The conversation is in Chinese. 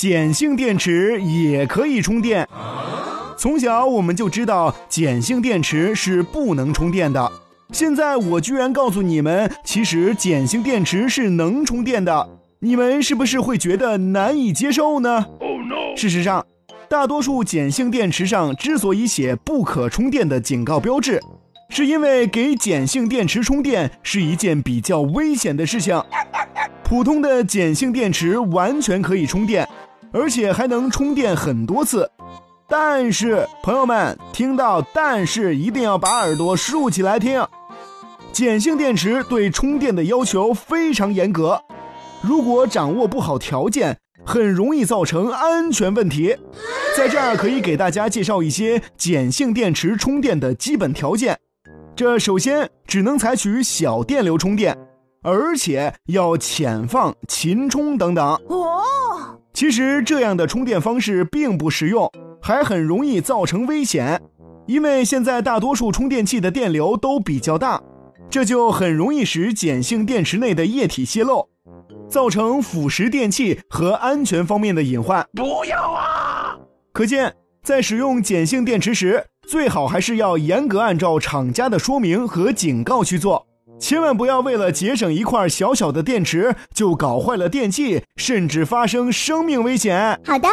碱性电池也可以充电。从小我们就知道碱性电池是不能充电的，现在我居然告诉你们，其实碱性电池是能充电的，你们是不是会觉得难以接受呢？哦，no！事实上，大多数碱性电池上之所以写不可充电的警告标志，是因为给碱性电池充电是一件比较危险的事情。普通的碱性电池完全可以充电，而且还能充电很多次。但是，朋友们听到“但是”一定要把耳朵竖起来听。碱性电池对充电的要求非常严格，如果掌握不好条件，很容易造成安全问题。在这儿可以给大家介绍一些碱性电池充电的基本条件。这首先只能采取小电流充电，而且要浅放、勤充等等。哦，其实这样的充电方式并不实用。还很容易造成危险，因为现在大多数充电器的电流都比较大，这就很容易使碱性电池内的液体泄漏，造成腐蚀电器和安全方面的隐患。不要啊！可见，在使用碱性电池时，最好还是要严格按照厂家的说明和警告去做，千万不要为了节省一块小小的电池就搞坏了电器，甚至发生生命危险。好的。